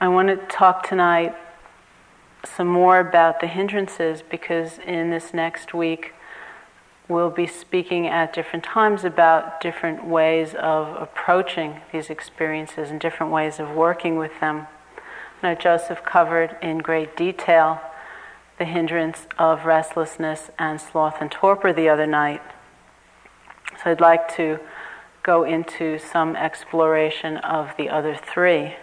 I want to talk tonight some more about the hindrances because in this next week we'll be speaking at different times about different ways of approaching these experiences and different ways of working with them. Now, Joseph covered in great detail the hindrance of restlessness and sloth and torpor the other night. So I'd like to go into some exploration of the other three.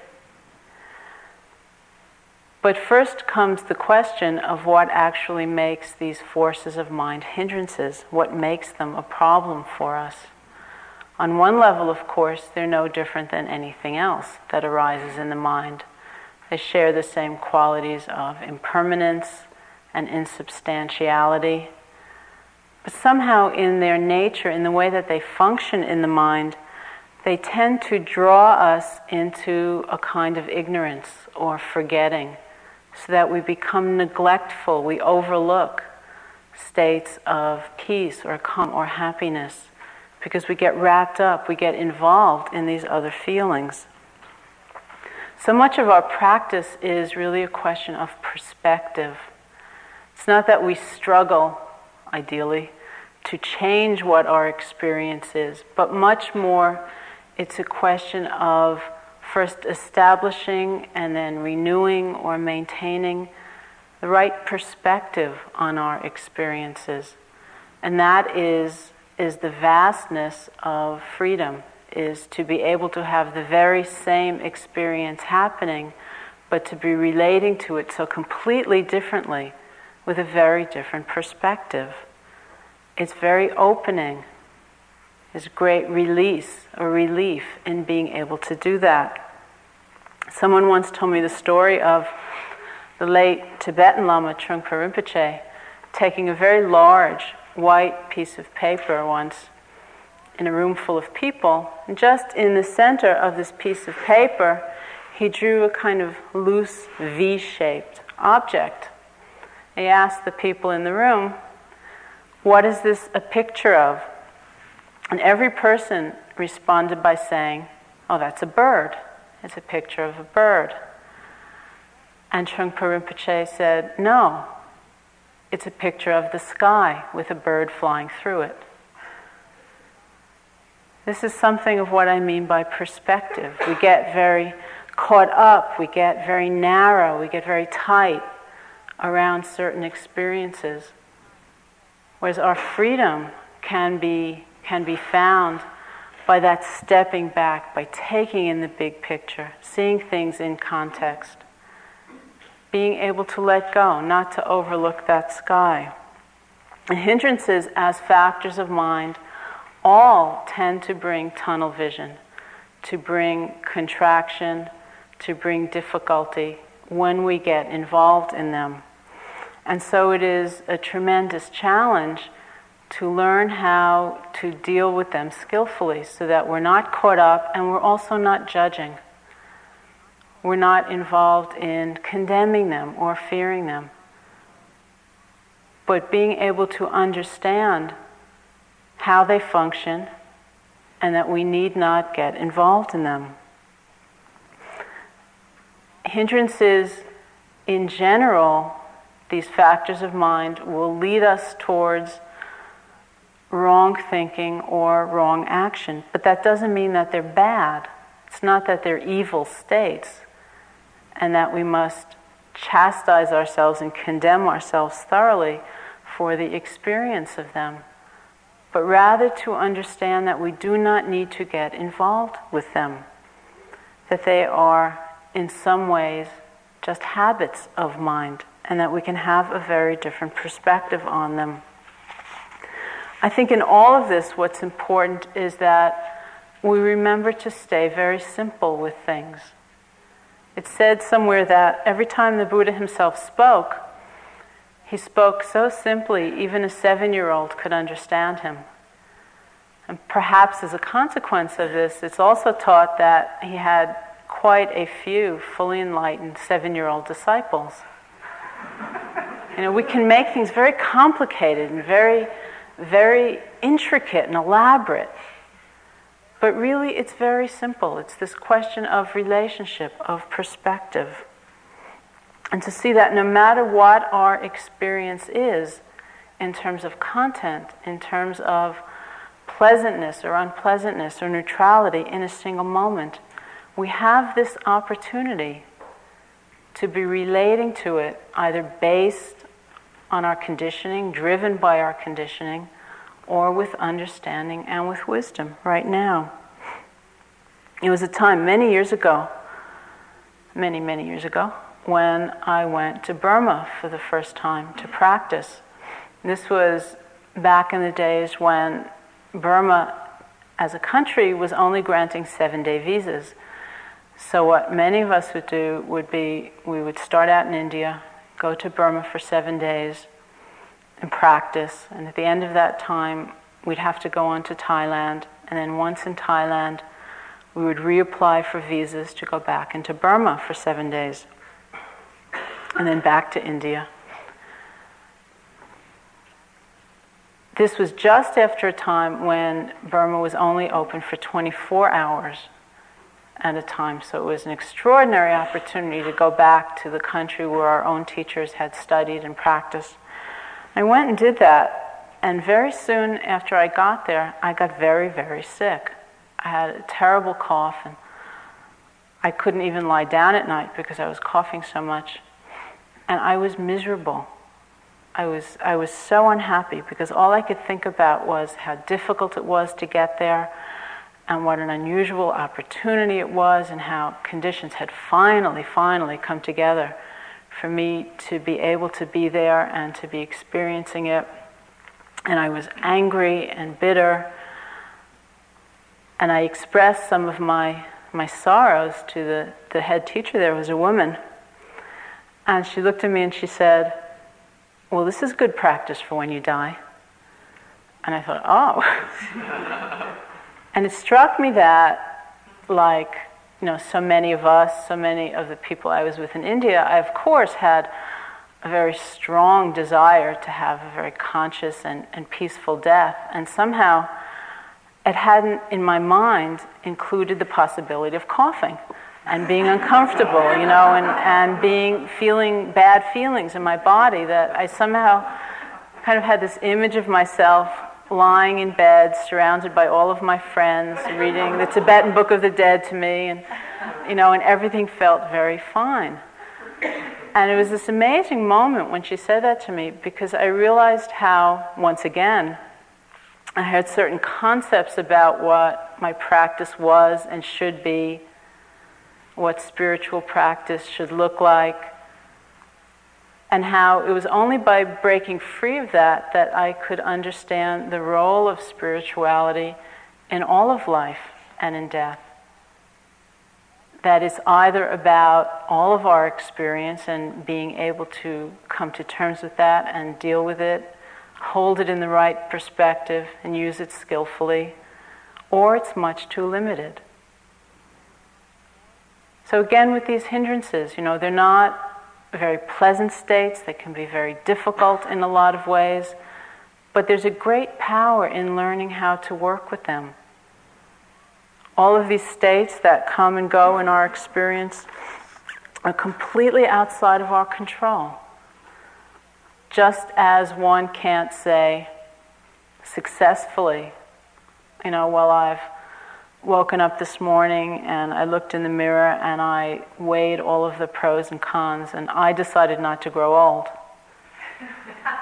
But first comes the question of what actually makes these forces of mind hindrances, what makes them a problem for us. On one level, of course, they're no different than anything else that arises in the mind. They share the same qualities of impermanence and insubstantiality. But somehow, in their nature, in the way that they function in the mind, they tend to draw us into a kind of ignorance or forgetting so that we become neglectful, we overlook states of peace or calm or happiness because we get wrapped up, we get involved in these other feelings. So much of our practice is really a question of perspective. It's not that we struggle, ideally, to change what our experience is, but much more it's a question of first establishing and then renewing or maintaining the right perspective on our experiences. And that is, is the vastness of freedom, is to be able to have the very same experience happening, but to be relating to it so completely differently with a very different perspective. It's very opening. There's great release or relief in being able to do that. Someone once told me the story of the late Tibetan Lama Trungpa Rinpoche taking a very large white piece of paper once in a room full of people, and just in the center of this piece of paper, he drew a kind of loose V shaped object. He asked the people in the room, What is this a picture of? And every person responded by saying, Oh, that's a bird. It's a picture of a bird. And Trungpa Rinpoche said, No, it's a picture of the sky with a bird flying through it. This is something of what I mean by perspective. We get very caught up, we get very narrow, we get very tight around certain experiences. Whereas our freedom can be, can be found by that stepping back, by taking in the big picture, seeing things in context, being able to let go, not to overlook that sky. And hindrances as factors of mind all tend to bring tunnel vision, to bring contraction, to bring difficulty when we get involved in them. And so it is a tremendous challenge to learn how to deal with them skillfully so that we're not caught up and we're also not judging. We're not involved in condemning them or fearing them. But being able to understand how they function and that we need not get involved in them. Hindrances in general, these factors of mind, will lead us towards wrong thinking or wrong action. But that doesn't mean that they're bad. It's not that they're evil states and that we must chastise ourselves and condemn ourselves thoroughly for the experience of them, but rather to understand that we do not need to get involved with them, that they are in some ways just habits of mind, and that we can have a very different perspective on them. I think in all of this, what's important is that we remember to stay very simple with things. It said somewhere that every time the Buddha himself spoke, he spoke so simply, even a seven year old could understand him. And perhaps as a consequence of this, it's also taught that he had quite a few fully enlightened seven year old disciples. You know, we can make things very complicated and very very intricate and elaborate. But really, it's very simple. It's this question of relationship, of perspective. And to see that no matter what our experience is, in terms of content, in terms of pleasantness or unpleasantness or neutrality in a single moment, we have this opportunity to be relating to it either based on our conditioning, driven by our conditioning, or with understanding and with wisdom right now. It was a time many years ago, many, many years ago, when I went to Burma for the first time to practice. This was back in the days when Burma, as a country, was only granting seven day visas. So, what many of us would do would be we would start out in India, go to Burma for seven days, and practice. And at the end of that time, we'd have to go on to Thailand. And then, once in Thailand, we would reapply for visas to go back into Burma for seven days. And then back to India. This was just after a time when Burma was only open for 24 hours at a time. So it was an extraordinary opportunity to go back to the country where our own teachers had studied and practiced. I went and did that, and very soon after I got there, I got very, very sick. I had a terrible cough, and I couldn't even lie down at night because I was coughing so much. And I was miserable. I was, I was so unhappy because all I could think about was how difficult it was to get there and what an unusual opportunity it was and how conditions had finally, finally come together for me to be able to be there and to be experiencing it. And I was angry and bitter. And I expressed some of my, my sorrows to the, the head teacher there, was a woman. And she looked at me and she said, Well, this is good practice for when you die. And I thought, Oh. and it struck me that, like, you know, so many of us, so many of the people I was with in India, I of course had a very strong desire to have a very conscious and, and peaceful death. And somehow it hadn't, in my mind, included the possibility of coughing and being uncomfortable, you know, and, and being feeling bad feelings in my body that I somehow kind of had this image of myself lying in bed, surrounded by all of my friends, reading the Tibetan Book of the Dead to me, and you know, and everything felt very fine. And it was this amazing moment when she said that to me because I realized how, once again, I had certain concepts about what my practice was and should be, what spiritual practice should look like, and how it was only by breaking free of that that I could understand the role of spirituality in all of life and in death. That is either about all of our experience and being able to come to terms with that and deal with it, hold it in the right perspective and use it skillfully, or it's much too limited. So, again, with these hindrances, you know, they're not very pleasant states, they can be very difficult in a lot of ways, but there's a great power in learning how to work with them. All of these states that come and go in our experience are completely outside of our control. Just as one can't say successfully, you know, well, I've woken up this morning and I looked in the mirror and I weighed all of the pros and cons and I decided not to grow old.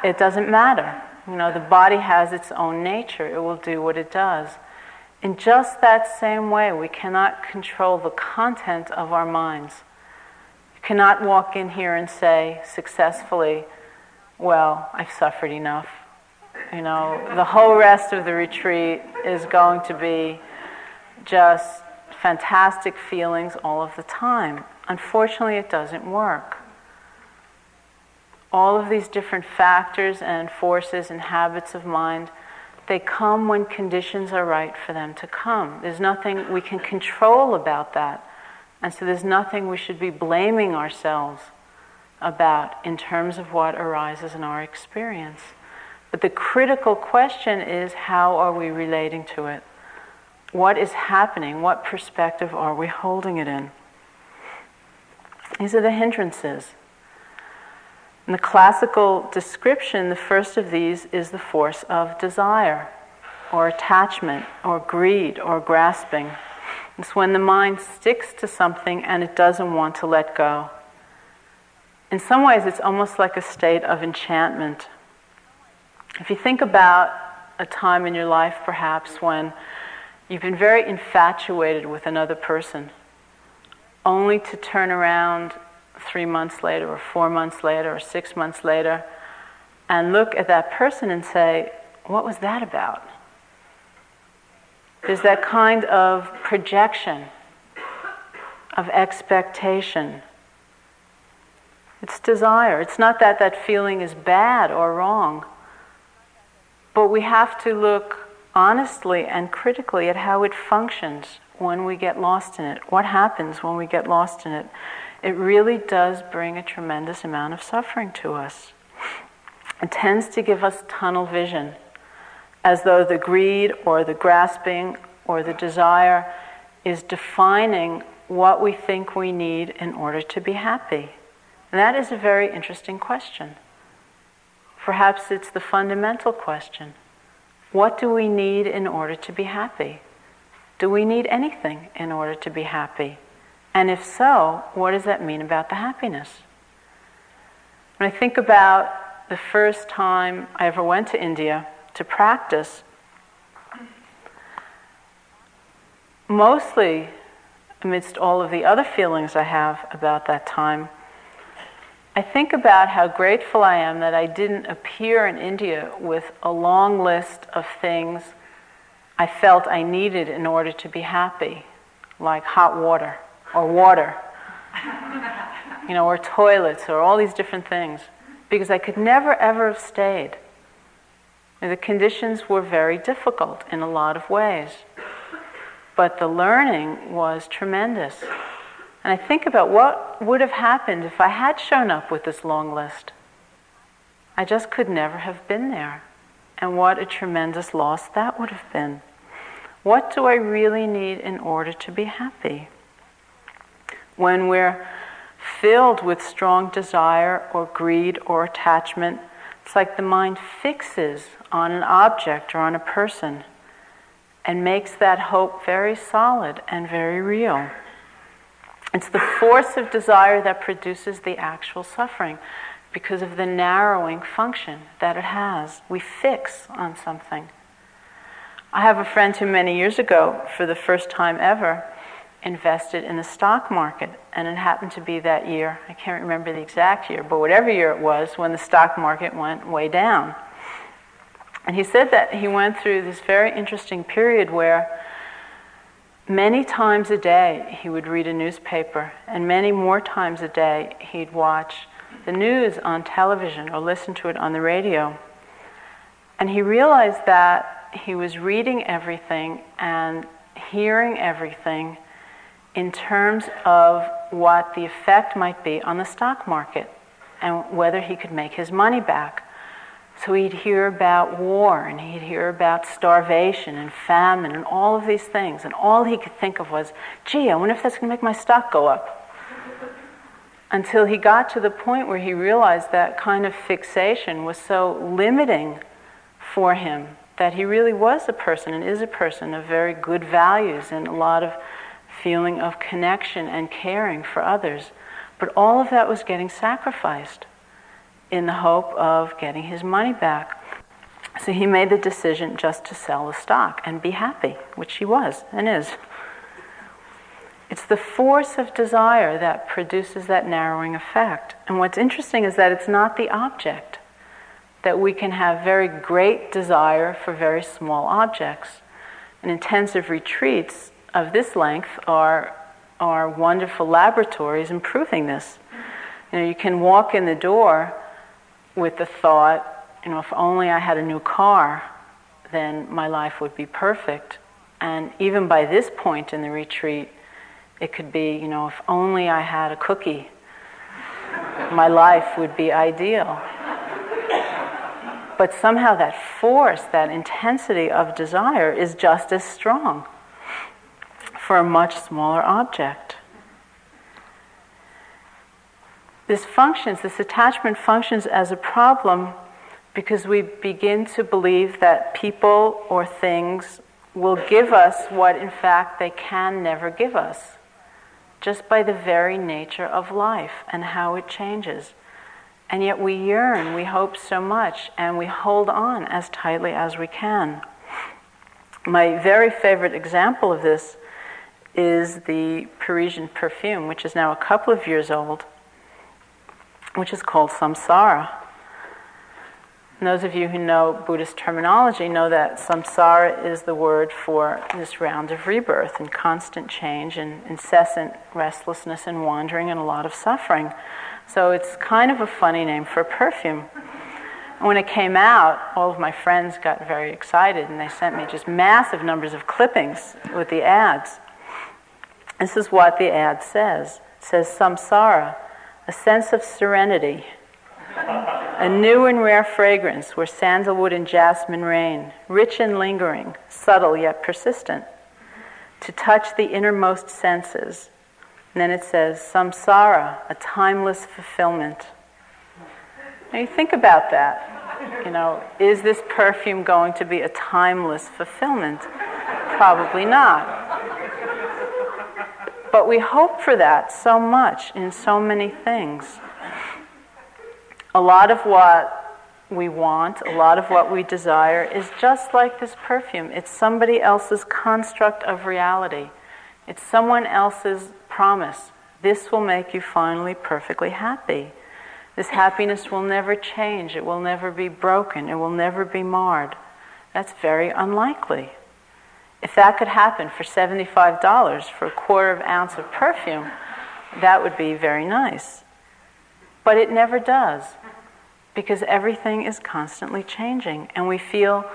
it doesn't matter. You know, the body has its own nature, it will do what it does. In just that same way, we cannot control the content of our minds. You cannot walk in here and say successfully, Well, I've suffered enough. You know, the whole rest of the retreat is going to be just fantastic feelings all of the time. Unfortunately, it doesn't work. All of these different factors and forces and habits of mind, they come when conditions are right for them to come. There's nothing we can control about that. And so there's nothing we should be blaming ourselves about in terms of what arises in our experience. But the critical question is how are we relating to it? What is happening? What perspective are we holding it in? These are the hindrances. In the classical description, the first of these is the force of desire, or attachment, or greed, or grasping. It's when the mind sticks to something and it doesn't want to let go. In some ways, it's almost like a state of enchantment. If you think about a time in your life, perhaps, when you've been very infatuated with another person, only to turn around three months later, or four months later, or six months later, and look at that person and say, What was that about? There's that kind of projection, of expectation. It's desire. It's not that that feeling is bad or wrong, but we have to look honestly and critically at how it functions when we get lost in it. What happens when we get lost in it? It really does bring a tremendous amount of suffering to us. It tends to give us tunnel vision as though the greed or the grasping or the desire is defining what we think we need in order to be happy. And that is a very interesting question. Perhaps it's the fundamental question. What do we need in order to be happy? Do we need anything in order to be happy? And if so, what does that mean about the happiness? When I think about the first time I ever went to India, to practice, mostly amidst all of the other feelings I have about that time, I think about how grateful I am that I didn't appear in India with a long list of things I felt I needed in order to be happy, like hot water or water, you know, or toilets or all these different things, because I could never ever have stayed. The conditions were very difficult in a lot of ways. But the learning was tremendous. And I think about what would have happened if I had shown up with this long list. I just could never have been there. And what a tremendous loss that would have been. What do I really need in order to be happy? When we're filled with strong desire or greed or attachment, it's like the mind fixes on an object or on a person and makes that hope very solid and very real. It's the force of desire that produces the actual suffering because of the narrowing function that it has. We fix on something. I have a friend who many years ago, for the first time ever, invested in the stock market, and it happened to be that year, I can't remember the exact year, but whatever year it was, when the stock market went way down. And he said that he went through this very interesting period where many times a day he would read a newspaper, and many more times a day he'd watch the news on television or listen to it on the radio. And he realized that he was reading everything and hearing everything in terms of what the effect might be on the stock market and whether he could make his money back. So he'd hear about war and he'd hear about starvation and famine and all of these things. And all he could think of was, gee, I wonder if that's going to make my stock go up. Until he got to the point where he realized that kind of fixation was so limiting for him that he really was a person and is a person of very good values and a lot of feeling of connection and caring for others. But all of that was getting sacrificed in the hope of getting his money back. So he made the decision just to sell the stock and be happy, which he was and is. It's the force of desire that produces that narrowing effect. And what's interesting is that it's not the object, that we can have very great desire for very small objects. And intensive retreats of this length are, are wonderful laboratories in proving this. You know, you can walk in the door with the thought, you know, if only I had a new car, then my life would be perfect. And even by this point in the retreat, it could be, you know, if only I had a cookie, my life would be ideal. But somehow that force, that intensity of desire is just as strong. for a much smaller object. This functions, this attachment functions as a problem because we begin to believe that people or things will give us what in fact they can never give us, just by the very nature of life and how it changes. And yet we yearn, we hope so much, and we hold on as tightly as we can. My very favorite example of this is the Parisian perfume, which is now a couple of years old, which is called Samsara. And those of you who know Buddhist terminology know that samsara is the word for this round of rebirth and constant change and incessant restlessness and wandering and a lot of suffering. So it's kind of a funny name for a perfume. And when it came out, all of my friends got very excited and they sent me just massive numbers of clippings with the ads. This is what the ad says. It says samsara, a sense of serenity a new and rare fragrance where sandalwood and jasmine reign, rich and lingering, subtle yet persistent, to touch the innermost senses. And then it says, samsara, a timeless fulfillment. Now you think about that. You know, is this perfume going to be a timeless fulfillment? Probably not. But we hope for that so much in so many things a lot of what we want, a lot of what we desire, is just like this perfume. It's somebody else's construct of reality, it's someone else's promise. This will make you finally perfectly happy. This happiness will never change, it will never be broken, it will never be marred. That's very unlikely. If that could happen for $75 for a quarter of an ounce of perfume, that would be very nice. But it never does because everything is constantly changing and we feel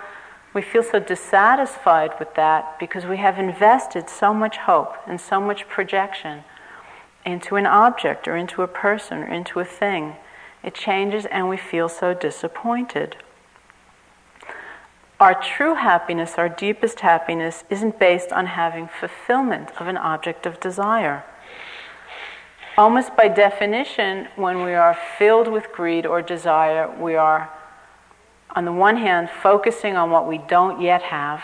we feel so dissatisfied with that because we have invested so much hope and so much projection into an object or into a person or into a thing. It changes and we feel so disappointed. Our true happiness, our deepest happiness, isn't based on having fulfillment of an object of desire almost by definition, when we are filled with greed or desire, we are, on the one hand, focusing on what we don't yet have,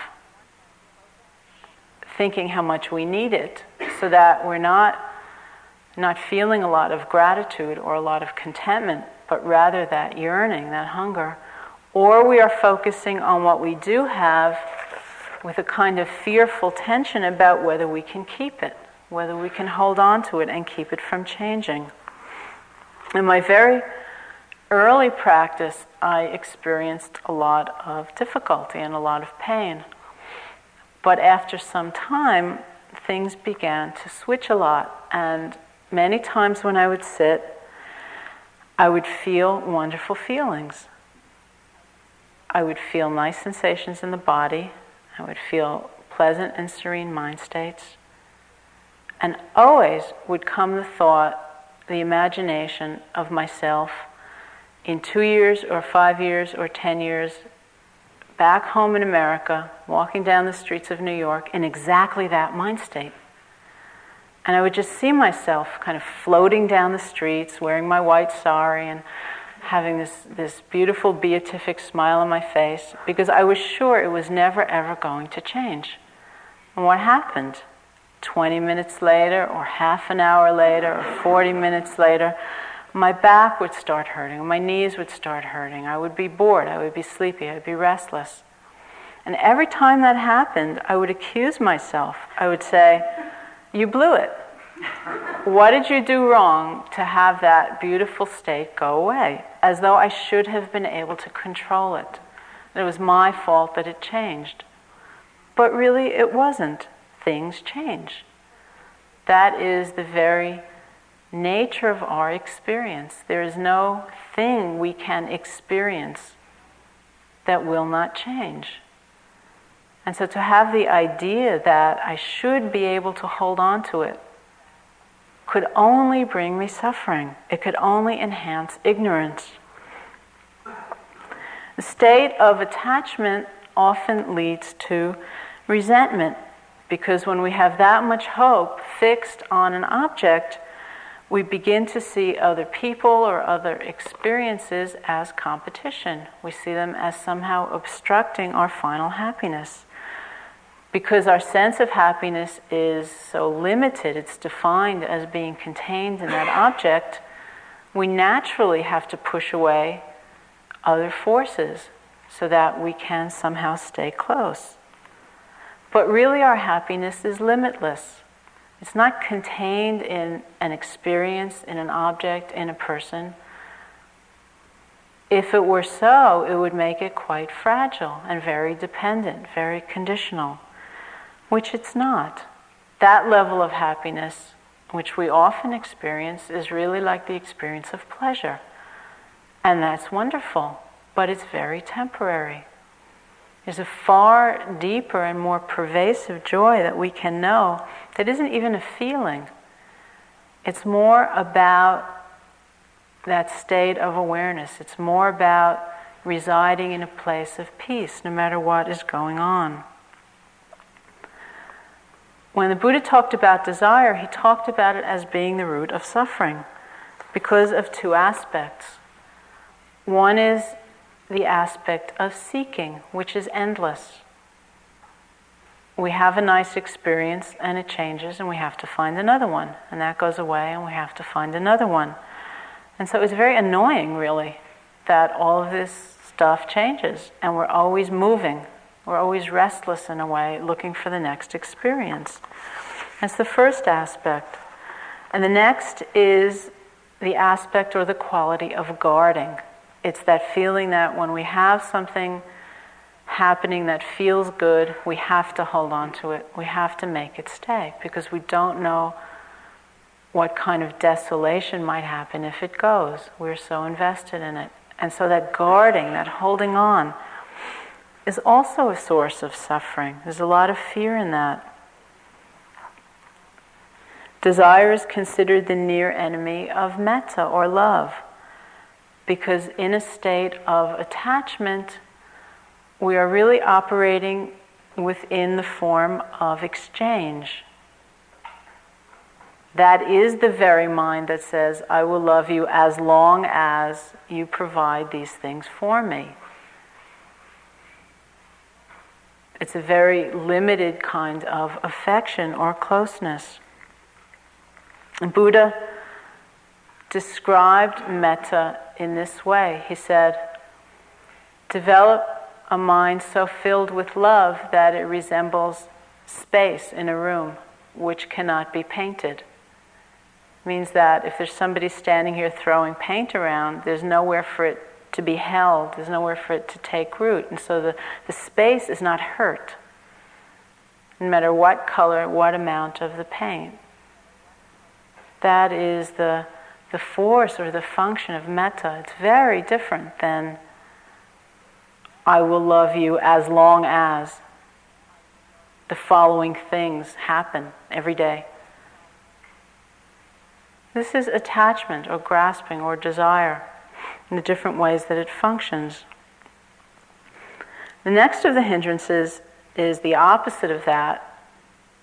thinking how much we need it, so that we're not, not feeling a lot of gratitude or a lot of contentment, but rather that yearning, that hunger. Or we are focusing on what we do have with a kind of fearful tension about whether we can keep it whether we can hold on to it and keep it from changing. In my very early practice, I experienced a lot of difficulty and a lot of pain. But after some time, things began to switch a lot. And many times when I would sit, I would feel wonderful feelings. I would feel nice sensations in the body. I would feel pleasant and serene mind states. And always would come the thought, the imagination of myself in two years or five years or ten years back home in America, walking down the streets of New York in exactly that mind state. And I would just see myself kind of floating down the streets, wearing my white sari and having this, this beautiful beatific smile on my face because I was sure it was never ever going to change. And what happened? 20 minutes later, or half an hour later, or 40 minutes later, my back would start hurting, my knees would start hurting. I would be bored, I would be sleepy, I would be restless. And every time that happened, I would accuse myself. I would say, You blew it. What did you do wrong to have that beautiful state go away? As though I should have been able to control it. It was my fault that it changed. But really, it wasn't things change. That is the very nature of our experience. There is no thing we can experience that will not change. And so to have the idea that I should be able to hold on to it could only bring me suffering. It could only enhance ignorance. The state of attachment often leads to resentment Because when we have that much hope fixed on an object, we begin to see other people or other experiences as competition. We see them as somehow obstructing our final happiness. Because our sense of happiness is so limited, it's defined as being contained in that object, we naturally have to push away other forces so that we can somehow stay close. But really, our happiness is limitless. It's not contained in an experience, in an object, in a person. If it were so, it would make it quite fragile and very dependent, very conditional, which it's not. That level of happiness, which we often experience, is really like the experience of pleasure. And that's wonderful, but it's very temporary. There's a far deeper and more pervasive joy that we can know that isn't even a feeling. It's more about that state of awareness. It's more about residing in a place of peace no matter what is going on. When the Buddha talked about desire, he talked about it as being the root of suffering because of two aspects. One is the aspect of seeking, which is endless. We have a nice experience and it changes, and we have to find another one. And that goes away, and we have to find another one. And so it's very annoying, really, that all of this stuff changes, and we're always moving. We're always restless in a way, looking for the next experience. That's the first aspect. And the next is the aspect or the quality of guarding. It's that feeling that when we have something happening that feels good, we have to hold on to it. We have to make it stay because we don't know what kind of desolation might happen if it goes. We're so invested in it. And so that guarding, that holding on, is also a source of suffering. There's a lot of fear in that. Desire is considered the near enemy of metta or love because in a state of attachment, we are really operating within the form of exchange. That is the very mind that says, I will love you as long as you provide these things for me. It's a very limited kind of affection or closeness. Buddha described metta in this way. He said, Develop a mind so filled with love that it resembles space in a room which cannot be painted. It means that if there's somebody standing here throwing paint around, there's nowhere for it to be held, there's nowhere for it to take root. And so the, the space is not hurt, no matter what color, what amount of the paint. That is the the force or the function of metta. It's very different than I will love you as long as the following things happen every day. This is attachment or grasping or desire in the different ways that it functions. The next of the hindrances is the opposite of that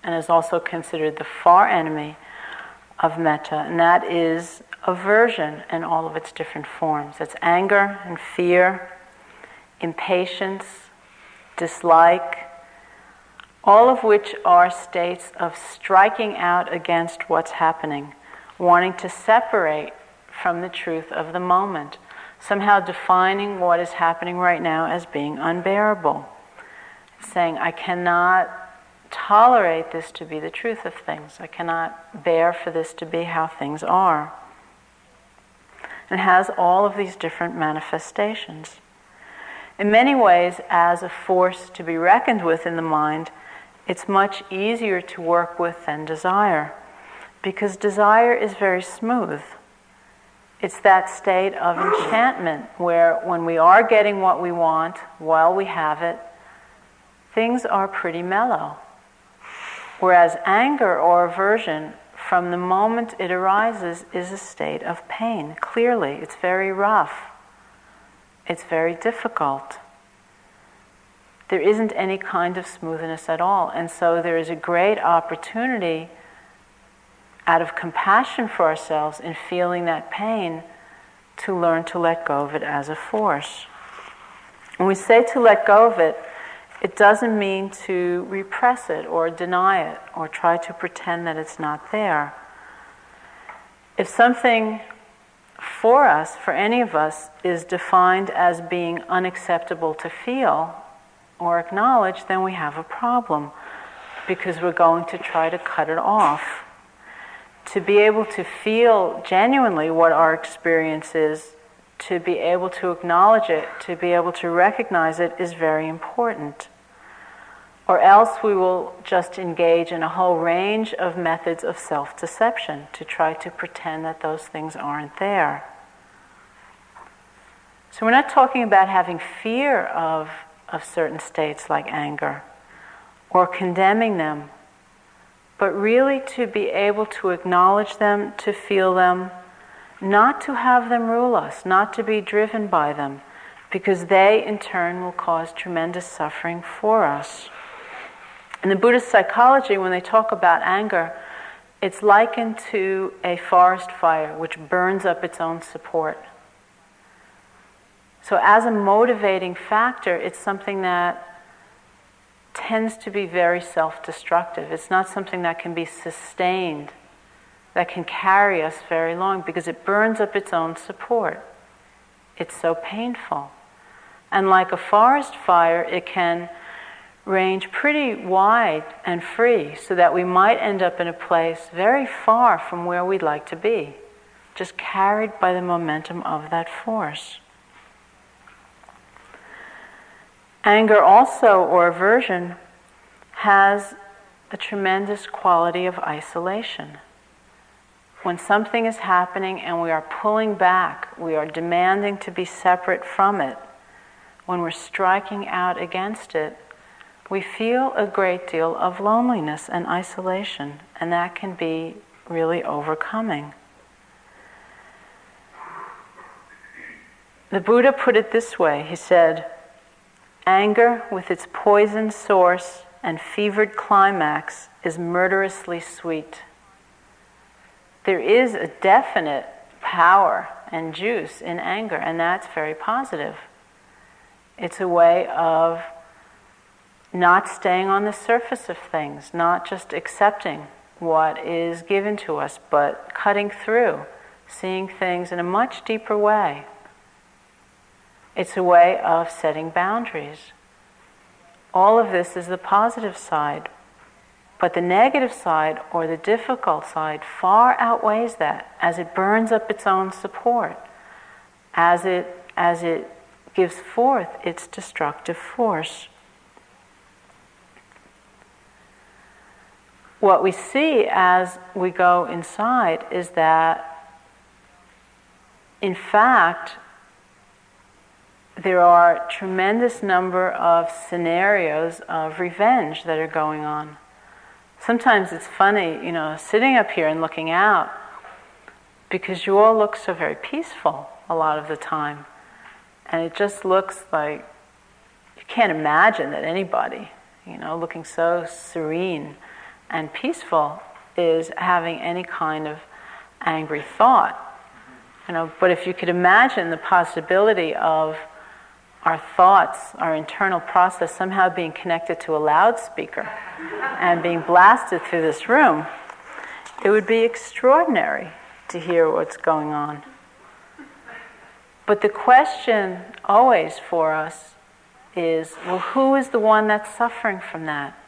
and is also considered the far enemy of metta, and that is aversion in all of its different forms. It's anger and fear, impatience, dislike, all of which are states of striking out against what's happening, wanting to separate from the truth of the moment, somehow defining what is happening right now as being unbearable, saying, I cannot tolerate this to be the truth of things. I cannot bear for this to be how things are and has all of these different manifestations. In many ways, as a force to be reckoned with in the mind, it's much easier to work with than desire because desire is very smooth. It's that state of enchantment where when we are getting what we want while we have it, things are pretty mellow. Whereas anger or aversion from the moment it arises is a state of pain. Clearly, it's very rough, it's very difficult. there isn't any kind of smoothness at all. And so there is a great opportunity out of compassion for ourselves in feeling that pain to learn to let go of it as a force. When we say to let go of it, it doesn't mean to repress it or deny it or try to pretend that it's not there. If something for us, for any of us, is defined as being unacceptable to feel or acknowledge, then we have a problem because we're going to try to cut it off. To be able to feel genuinely what our experience is to be able to acknowledge it, to be able to recognize it, is very important. Or else we will just engage in a whole range of methods of self deception to try to pretend that those things aren't there. So we're not talking about having fear of, of certain states like anger or condemning them, but really to be able to acknowledge them, to feel them, not to have them rule us, not to be driven by them, because they in turn will cause tremendous suffering for us. In the Buddhist psychology, when they talk about anger, it's likened to a forest fire which burns up its own support. So, as a motivating factor, it's something that tends to be very self destructive. It's not something that can be sustained that can carry us very long because it burns up its own support. It's so painful. And like a forest fire, it can range pretty wide and free so that we might end up in a place very far from where we'd like to be, just carried by the momentum of that force. Anger also, or aversion, has a tremendous quality of isolation. When something is happening and we are pulling back, we are demanding to be separate from it, when we're striking out against it, we feel a great deal of loneliness and isolation, and that can be really overcoming. The Buddha put it this way. He said, Anger, with its poisoned source and fevered climax, is murderously sweet there is a definite power and juice in anger, and that's very positive. It's a way of not staying on the surface of things, not just accepting what is given to us, but cutting through, seeing things in a much deeper way. It's a way of setting boundaries. All of this is the positive side, but the negative side or the difficult side far outweighs that as it burns up its own support, as it, as it gives forth its destructive force. What we see as we go inside is that, in fact, there are tremendous number of scenarios of revenge that are going on sometimes it's funny, you know, sitting up here and looking out because you all look so very peaceful a lot of the time. And it just looks like you can't imagine that anybody, you know, looking so serene and peaceful is having any kind of angry thought. You know, but if you could imagine the possibility of our thoughts, our internal process somehow being connected to a loudspeaker and being blasted through this room, it would be extraordinary to hear what's going on. But the question always for us is well, who is the one that's suffering from that?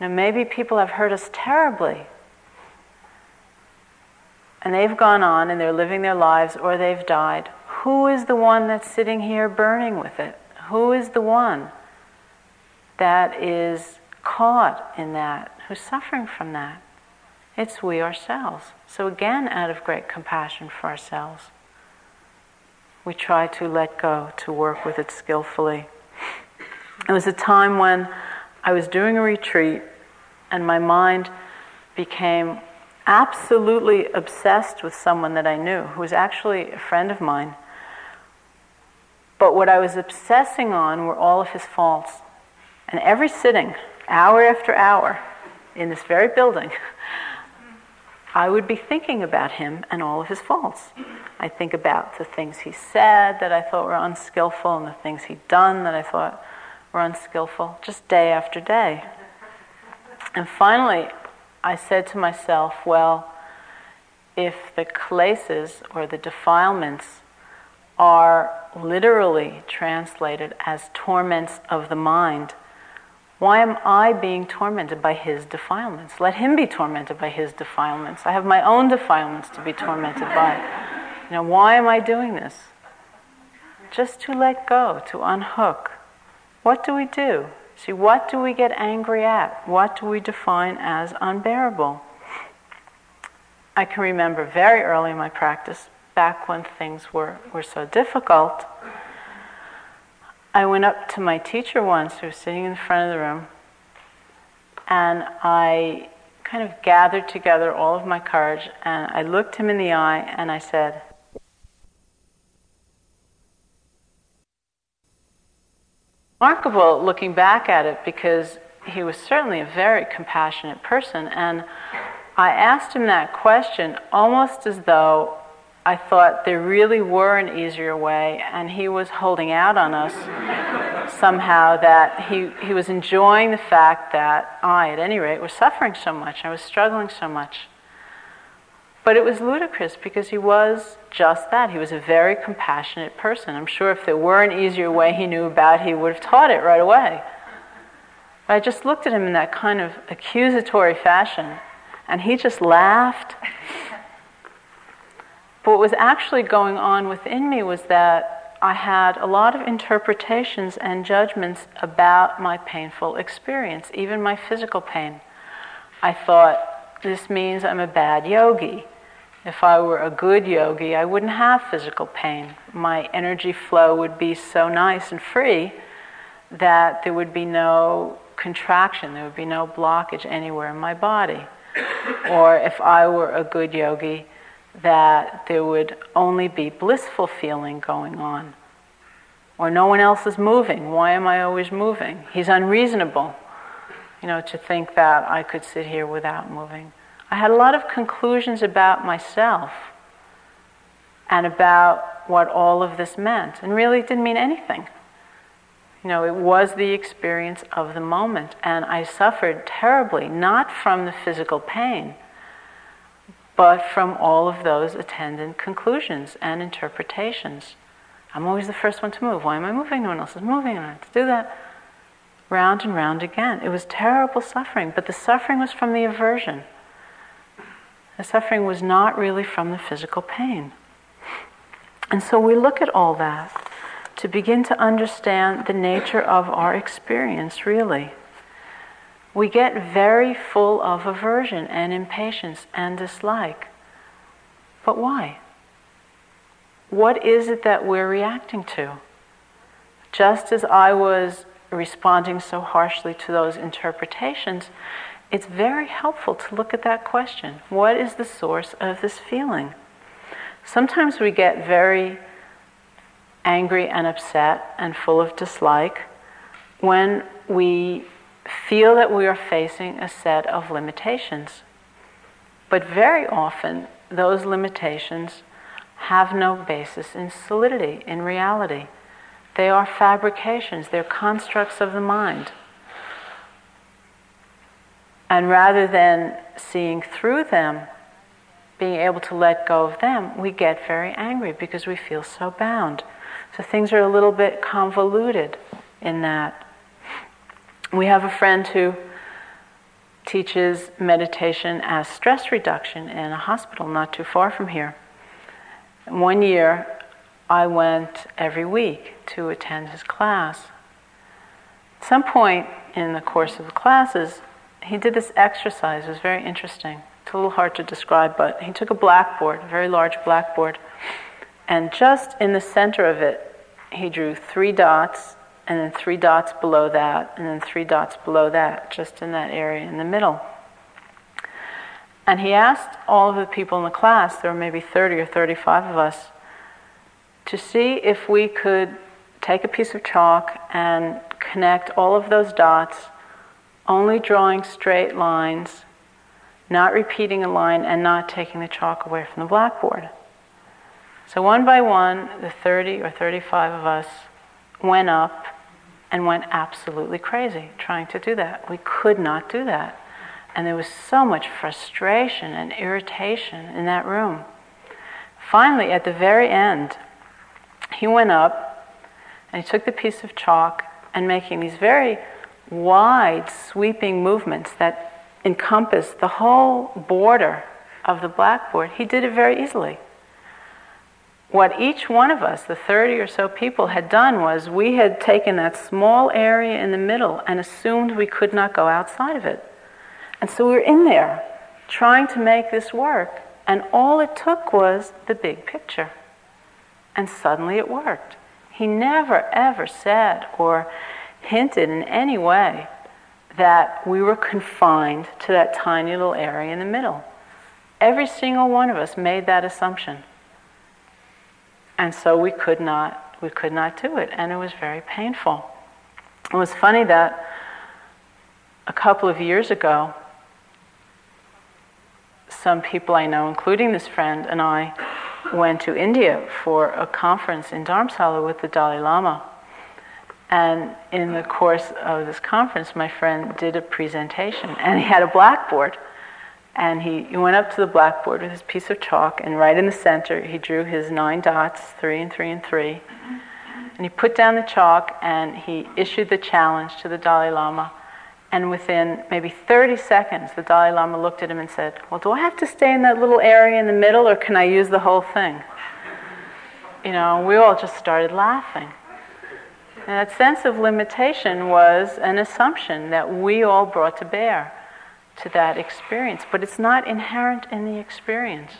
Now, maybe people have hurt us terribly. And they've gone on and they're living their lives or they've died. Who is the one that's sitting here burning with it? Who is the one that is caught in that, who's suffering from that? It's we ourselves. So, again, out of great compassion for ourselves, we try to let go, to work with it skillfully. It was a time when I was doing a retreat and my mind became absolutely obsessed with someone that I knew who was actually a friend of mine. But what I was obsessing on were all of his faults. And every sitting, hour after hour, in this very building, I would be thinking about him and all of his faults. I think about the things he said that I thought were unskillful and the things he'd done that I thought were unskillful, just day after day. And finally, I said to myself, well, if the klesas or the defilements are literally translated as torments of the mind, why am I being tormented by his defilements? Let him be tormented by his defilements. I have my own defilements to be tormented by. You know, why am I doing this? Just to let go, to unhook. What do we do? See, what do we get angry at? What do we define as unbearable? I can remember very early in my practice, back when things were, were so difficult, I went up to my teacher once, who was sitting in the front of the room, and I kind of gathered together all of my courage and I looked him in the eye and I said, Remarkable looking back at it because he was certainly a very compassionate person. And I asked him that question almost as though I thought there really were an easier way, and he was holding out on us somehow that he, he was enjoying the fact that I, at any rate, was suffering so much, I was struggling so much. But it was ludicrous because he was just that. He was a very compassionate person. I'm sure if there were an easier way he knew about, he would have taught it right away. But I just looked at him in that kind of accusatory fashion, and he just laughed but what was actually going on within me was that I had a lot of interpretations and judgments about my painful experience, even my physical pain. I thought, this means I'm a bad yogi. If I were a good yogi, I wouldn't have physical pain. My energy flow would be so nice and free that there would be no contraction, there would be no blockage anywhere in my body. Or if I were a good yogi, that there would only be blissful feeling going on. Or no one else is moving. Why am I always moving? He's unreasonable, you know, to think that I could sit here without moving. I had a lot of conclusions about myself and about what all of this meant, and really it didn't mean anything. You know, it was the experience of the moment, and I suffered terribly, not from the physical pain but from all of those attendant conclusions and interpretations. I'm always the first one to move. Why am I moving? No one else is moving. I have to do that. Round and round again. It was terrible suffering, but the suffering was from the aversion. The suffering was not really from the physical pain. And so we look at all that to begin to understand the nature of our experience, really we get very full of aversion and impatience and dislike. But why? What is it that we're reacting to? Just as I was responding so harshly to those interpretations, it's very helpful to look at that question. What is the source of this feeling? Sometimes we get very angry and upset and full of dislike when we feel that we are facing a set of limitations. But very often, those limitations have no basis in solidity, in reality. They are fabrications, they're constructs of the mind. And rather than seeing through them, being able to let go of them, we get very angry because we feel so bound. So things are a little bit convoluted in that we have a friend who teaches meditation as stress reduction in a hospital not too far from here. One year, I went every week to attend his class. At some point in the course of the classes, he did this exercise. It was very interesting. It's a little hard to describe, but he took a blackboard, a very large blackboard, and just in the center of it, he drew three dots and then three dots below that, and then three dots below that, just in that area in the middle. And he asked all of the people in the class, there were maybe 30 or 35 of us, to see if we could take a piece of chalk and connect all of those dots, only drawing straight lines, not repeating a line, and not taking the chalk away from the blackboard. So, one by one, the 30 or 35 of us went up and went absolutely crazy trying to do that. We could not do that. And there was so much frustration and irritation in that room. Finally, at the very end, he went up and he took the piece of chalk and making these very wide, sweeping movements that encompassed the whole border of the blackboard, he did it very easily. What each one of us, the 30 or so people, had done was we had taken that small area in the middle and assumed we could not go outside of it. And so we were in there trying to make this work, and all it took was the big picture. And suddenly it worked. He never, ever said or hinted in any way that we were confined to that tiny little area in the middle. Every single one of us made that assumption. And so we could not we could not do it and it was very painful. It was funny that a couple of years ago some people I know, including this friend and I, went to India for a conference in Dharamsala with the Dalai Lama. And in the course of this conference, my friend did a presentation, and he had a blackboard. And he, he went up to the blackboard with his piece of chalk, and right in the center, he drew his nine dots, three and three and three. And he put down the chalk, and he issued the challenge to the Dalai Lama. And within maybe 30 seconds, the Dalai Lama looked at him and said, Well, do I have to stay in that little area in the middle, or can I use the whole thing? You know, we all just started laughing. And that sense of limitation was an assumption that we all brought to bear to that experience, but it's not inherent in the experience.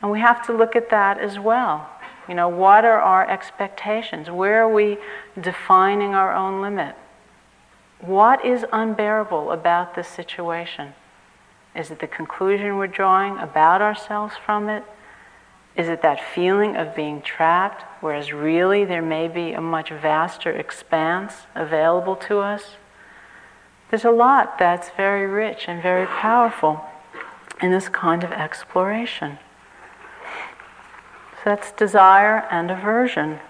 And we have to look at that as well. You know, what are our expectations? Where are we defining our own limit? What is unbearable about this situation? Is it the conclusion we're drawing about ourselves from it? Is it that feeling of being trapped, whereas really there may be a much vaster expanse available to us? There's a lot that's very rich and very powerful in this kind of exploration. So that's desire and aversion.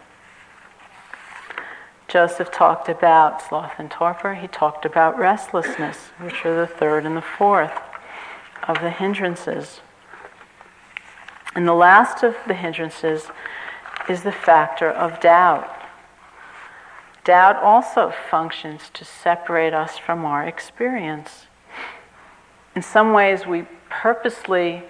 Joseph talked about sloth and torpor. He talked about restlessness, which are the third and the fourth of the hindrances. And the last of the hindrances is the factor of doubt. Doubt also functions to separate us from our experience. In some ways, we purposely,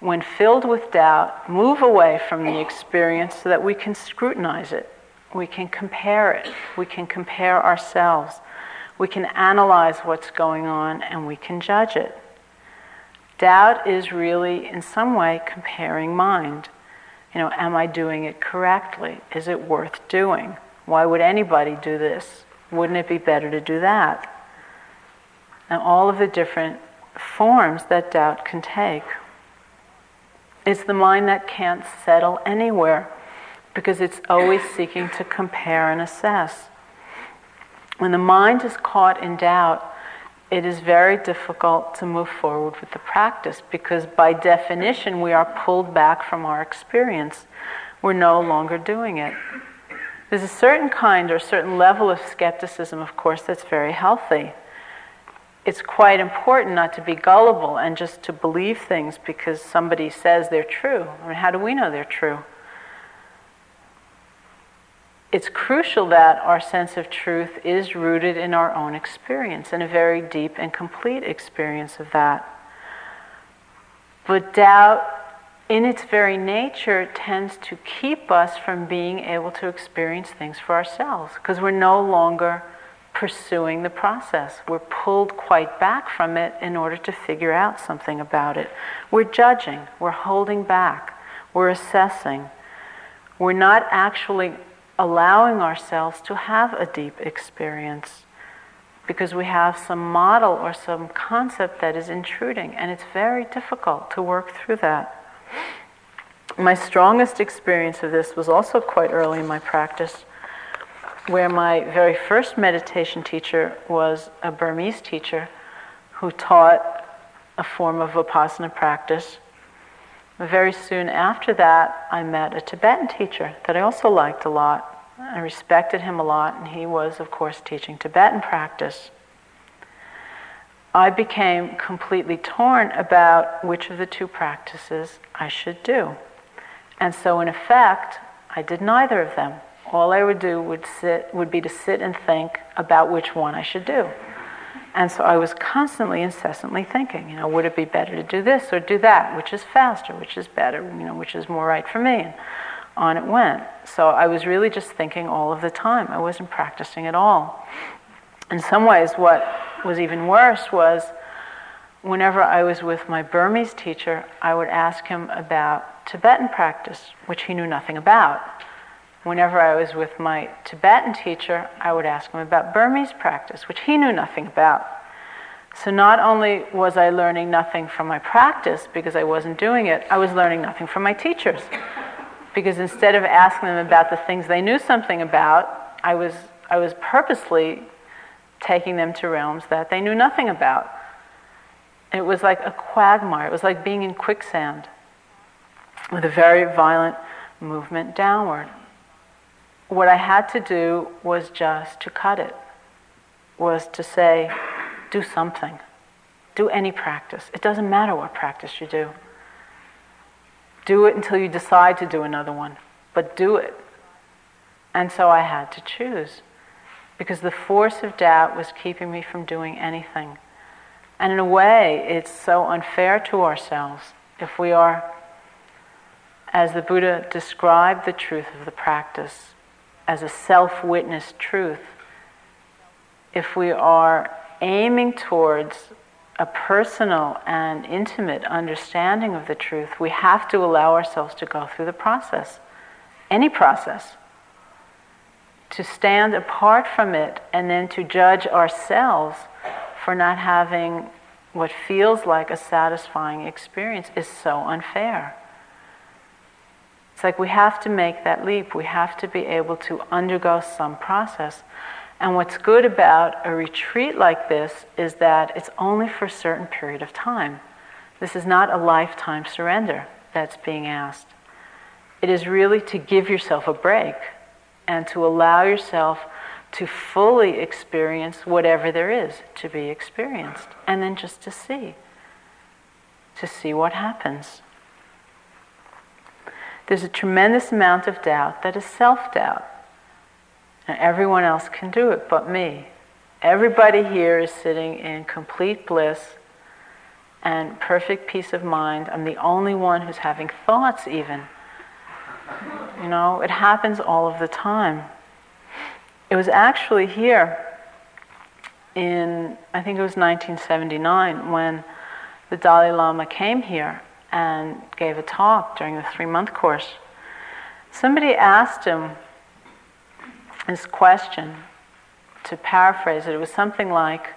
when filled with doubt, move away from the experience so that we can scrutinize it, we can compare it, we can compare ourselves, we can analyze what's going on, and we can judge it. Doubt is really, in some way, comparing mind. You know, am I doing it correctly? Is it worth doing? Why would anybody do this? Wouldn't it be better to do that? And all of the different forms that doubt can take. It's the mind that can't settle anywhere because it's always seeking to compare and assess. When the mind is caught in doubt, it is very difficult to move forward with the practice because, by definition, we are pulled back from our experience. We're no longer doing it. There's a certain kind or a certain level of skepticism, of course, that's very healthy. It's quite important not to be gullible and just to believe things because somebody says they're true. I mean, how do we know they're true? it's crucial that our sense of truth is rooted in our own experience in a very deep and complete experience of that. But doubt, in its very nature, it tends to keep us from being able to experience things for ourselves because we're no longer pursuing the process. We're pulled quite back from it in order to figure out something about it. We're judging, we're holding back, we're assessing. We're not actually allowing ourselves to have a deep experience because we have some model or some concept that is intruding, and it's very difficult to work through that. My strongest experience of this was also quite early in my practice where my very first meditation teacher was a Burmese teacher who taught a form of Vipassana practice. Very soon after that, I met a Tibetan teacher that I also liked a lot. I respected him a lot, and he was, of course, teaching Tibetan practice. I became completely torn about which of the two practices I should do. And so, in effect, I did neither of them. All I would do would, sit, would be to sit and think about which one I should do. And so I was constantly, incessantly thinking, you know, would it be better to do this or do that? Which is faster? Which is better? You know, which is more right for me? And on it went. So I was really just thinking all of the time. I wasn't practicing at all. In some ways, what was even worse was whenever I was with my Burmese teacher, I would ask him about Tibetan practice, which he knew nothing about. Whenever I was with my Tibetan teacher, I would ask him about Burmese practice, which he knew nothing about. So not only was I learning nothing from my practice because I wasn't doing it, I was learning nothing from my teachers. Because instead of asking them about the things they knew something about, I was, I was purposely taking them to realms that they knew nothing about. It was like a quagmire. It was like being in quicksand with a very violent movement downward what I had to do was just to cut it, was to say, do something. Do any practice. It doesn't matter what practice you do. Do it until you decide to do another one, but do it. And so I had to choose because the force of doubt was keeping me from doing anything. And in a way, it's so unfair to ourselves if we are, as the Buddha described the truth of the practice, as a self witnessed truth, if we are aiming towards a personal and intimate understanding of the truth, we have to allow ourselves to go through the process, any process, to stand apart from it and then to judge ourselves for not having what feels like a satisfying experience is so unfair. It's like we have to make that leap. We have to be able to undergo some process. And what's good about a retreat like this is that it's only for a certain period of time. This is not a lifetime surrender that's being asked. It is really to give yourself a break and to allow yourself to fully experience whatever there is to be experienced, and then just to see, to see what happens. There's a tremendous amount of doubt that is self doubt. And everyone else can do it but me. Everybody here is sitting in complete bliss and perfect peace of mind. I'm the only one who's having thoughts, even. You know, it happens all of the time. It was actually here in, I think it was 1979, when the Dalai Lama came here and gave a talk during the three month course. Somebody asked him this question, to paraphrase it, it was something like,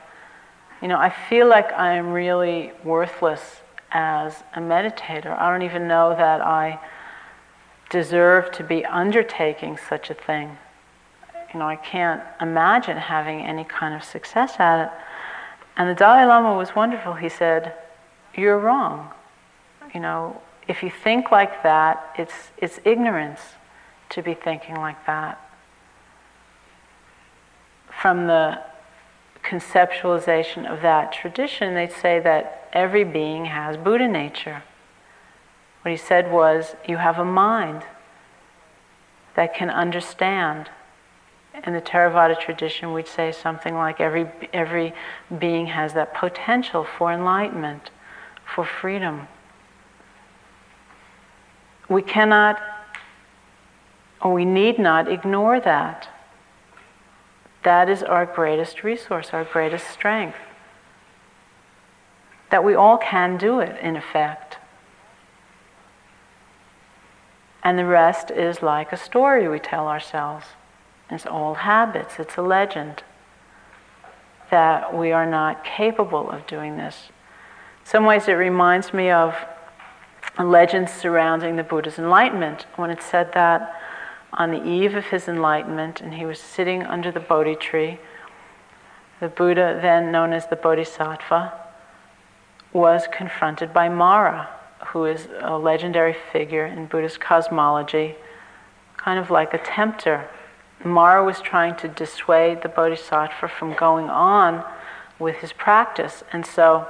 you know, I feel like I am really worthless as a meditator. I don't even know that I deserve to be undertaking such a thing. You know, I can't imagine having any kind of success at it. And the Dalai Lama was wonderful. He said, You're wrong you know, if you think like that, it's, it's ignorance to be thinking like that. From the conceptualization of that tradition, they'd say that every being has Buddha nature. What he said was, you have a mind that can understand. In the Theravada tradition, we'd say something like every, every being has that potential for enlightenment, for freedom we cannot or we need not ignore that. That is our greatest resource, our greatest strength. That we all can do it, in effect. And the rest is like a story we tell ourselves. It's old habits, it's a legend that we are not capable of doing this. In some ways, it reminds me of legends surrounding the Buddha's enlightenment when it said that on the eve of his enlightenment, and he was sitting under the Bodhi tree. The Buddha, then known as the Bodhisattva, was confronted by Mara, who is a legendary figure in Buddhist cosmology, kind of like a tempter. Mara was trying to dissuade the Bodhisattva from going on with his practice, and so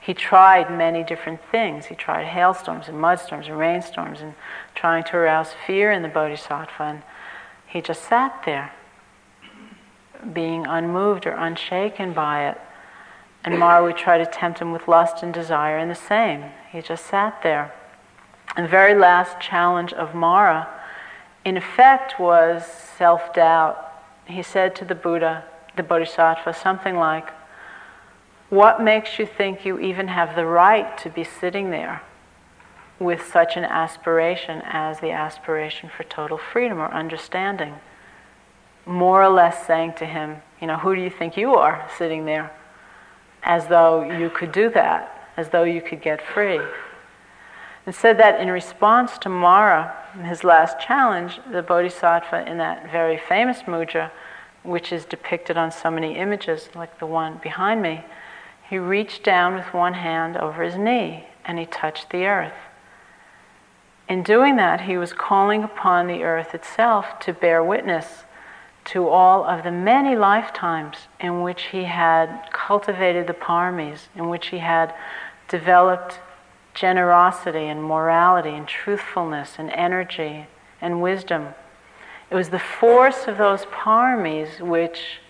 he tried many different things. He tried hailstorms and mudstorms and rainstorms and trying to arouse fear in the Bodhisattva, and he just sat there, being unmoved or unshaken by it. And Mara would try to tempt him with lust and desire, and the same. He just sat there. And the very last challenge of Mara, in effect, was self doubt. He said to the Buddha, the Bodhisattva, something like, What makes you think you even have the right to be sitting there with such an aspiration as the aspiration for total freedom or understanding? More or less saying to him, You know, who do you think you are sitting there? As though you could do that, as though you could get free. And said that in response to Mara, his last challenge, the Bodhisattva in that very famous mudra, which is depicted on so many images, like the one behind me, he reached down with one hand over his knee and he touched the earth. In doing that, he was calling upon the earth itself to bear witness to all of the many lifetimes in which he had cultivated the paramis, in which he had developed generosity and morality and truthfulness and energy and wisdom. It was the force of those paramis which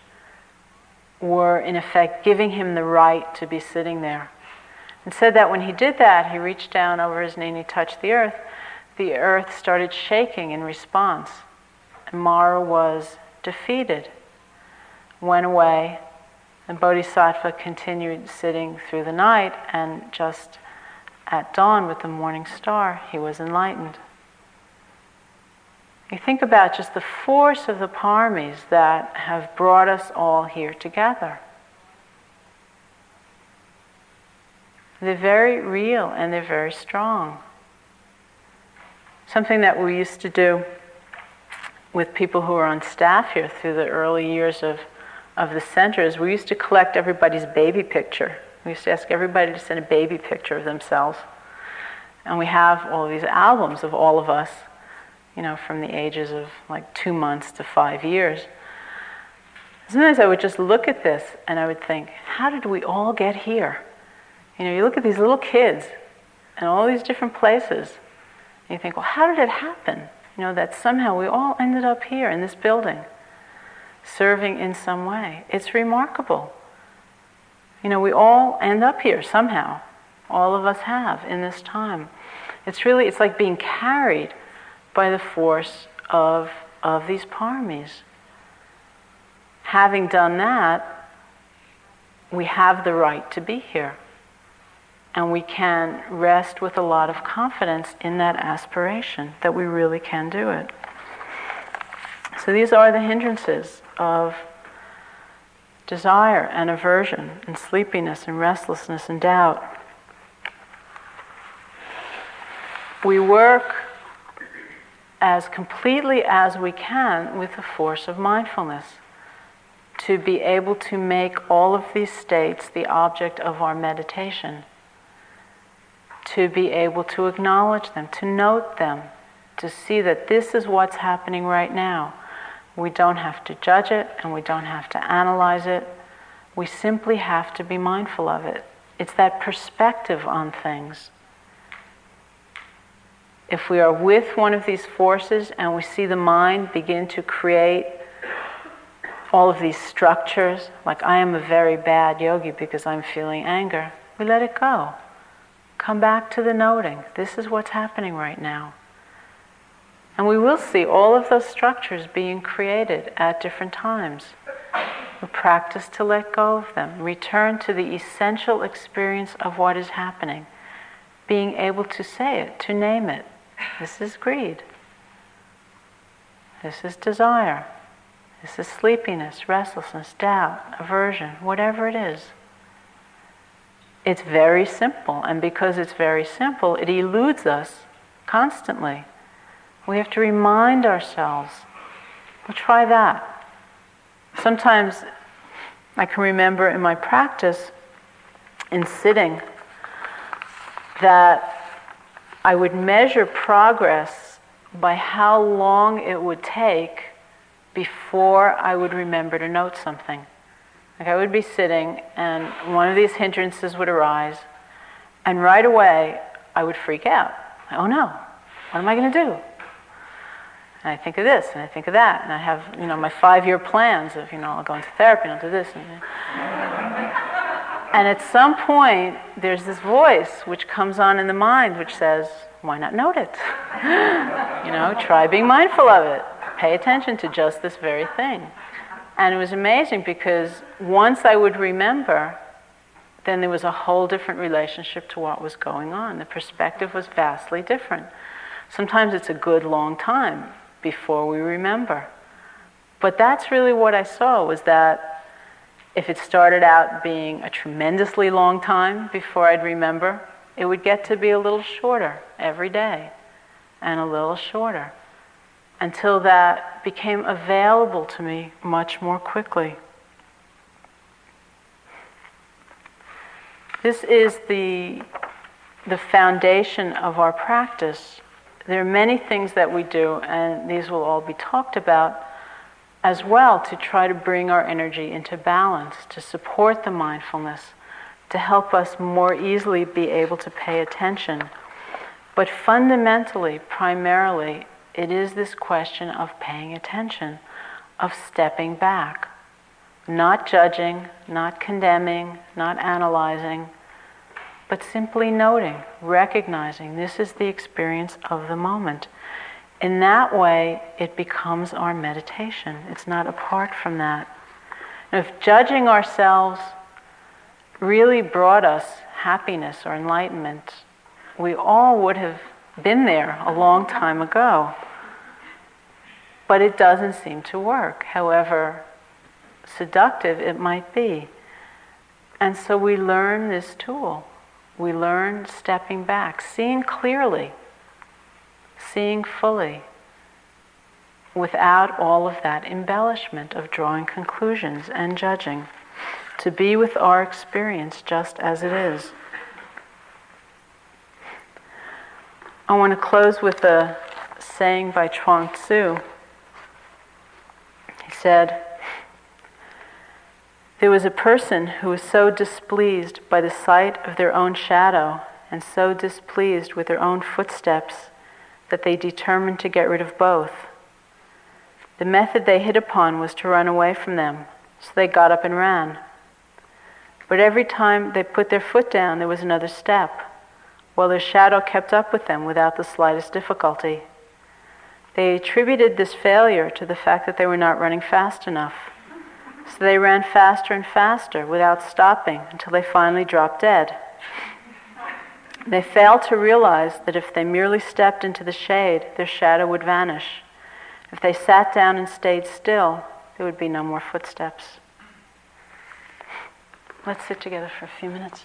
were, in effect, giving him the right to be sitting there. And said that when he did that, he reached down over his knee and he touched the earth. The earth started shaking in response. And Mara was defeated, went away, and Bodhisattva continued sitting through the night, and just at dawn with the morning star, he was enlightened. You think about just the force of the paramis that have brought us all here together. They're very real and they're very strong. Something that we used to do with people who were on staff here through the early years of, of the centers, we used to collect everybody's baby picture. We used to ask everybody to send a baby picture of themselves. And we have all these albums of all of us, you know, from the ages of like two months to five years. Sometimes I would just look at this and I would think, how did we all get here? You know, you look at these little kids and all these different places, and you think, well, how did it happen? You know, that somehow we all ended up here in this building, serving in some way. It's remarkable. You know, we all end up here somehow. All of us have in this time. It's really, it's like being carried by the force of, of these paramis. Having done that, we have the right to be here. And we can rest with a lot of confidence in that aspiration that we really can do it. So these are the hindrances of desire and aversion and sleepiness and restlessness and doubt. We work as completely as we can with the force of mindfulness to be able to make all of these states the object of our meditation to be able to acknowledge them, to note them, to see that this is what's happening right now. We don't have to judge it and we don't have to analyze it. We simply have to be mindful of it. It's that perspective on things. If we are with one of these forces and we see the mind begin to create all of these structures, like I am a very bad yogi because I'm feeling anger, we let it go. Come back to the noting. This is what's happening right now. And we will see all of those structures being created at different times. We practice to let go of them, return to the essential experience of what is happening, being able to say it, to name it. This is greed. This is desire. This is sleepiness, restlessness, doubt, aversion, whatever it is. It's very simple, and because it's very simple, it eludes us constantly. We have to remind ourselves. We'll try that. Sometimes I can remember in my practice, in sitting, that I would measure progress by how long it would take before I would remember to note something. Like I would be sitting and one of these hindrances would arise, and right away I would freak out. Oh no, what am I going to do? And I think of this and I think of that, and I have you know my five-year plans of you know I'll go into therapy and I'll do this. And, and at some point there's this voice which comes on in the mind which says, "Why not note it? you know, try being mindful of it. Pay attention to just this very thing." And it was amazing because once I would remember, then there was a whole different relationship to what was going on. The perspective was vastly different. Sometimes it's a good long time before we remember. But that's really what I saw was that if it started out being a tremendously long time before I'd remember, it would get to be a little shorter every day and a little shorter until that became available to me much more quickly. This is the, the foundation of our practice. There are many things that we do, and these will all be talked about as well to try to bring our energy into balance, to support the mindfulness, to help us more easily be able to pay attention. But fundamentally, primarily, it is this question of paying attention, of stepping back, not judging, not condemning, not analyzing, but simply noting, recognizing this is the experience of the moment. In that way, it becomes our meditation. It's not apart from that. And if judging ourselves really brought us happiness or enlightenment, we all would have been there a long time ago. But it doesn't seem to work, however seductive it might be. And so we learn this tool. We learn stepping back, seeing clearly, seeing fully, without all of that embellishment of drawing conclusions and judging, to be with our experience just as it is. I want to close with a saying by Chuang Tzu said, There was a person who was so displeased by the sight of their own shadow and so displeased with their own footsteps that they determined to get rid of both. The method they hit upon was to run away from them, so they got up and ran. But every time they put their foot down, there was another step, while their shadow kept up with them without the slightest difficulty. They attributed this failure to the fact that they were not running fast enough. So they ran faster and faster without stopping until they finally dropped dead. They failed to realize that if they merely stepped into the shade, their shadow would vanish. If they sat down and stayed still, there would be no more footsteps. Let's sit together for a few minutes.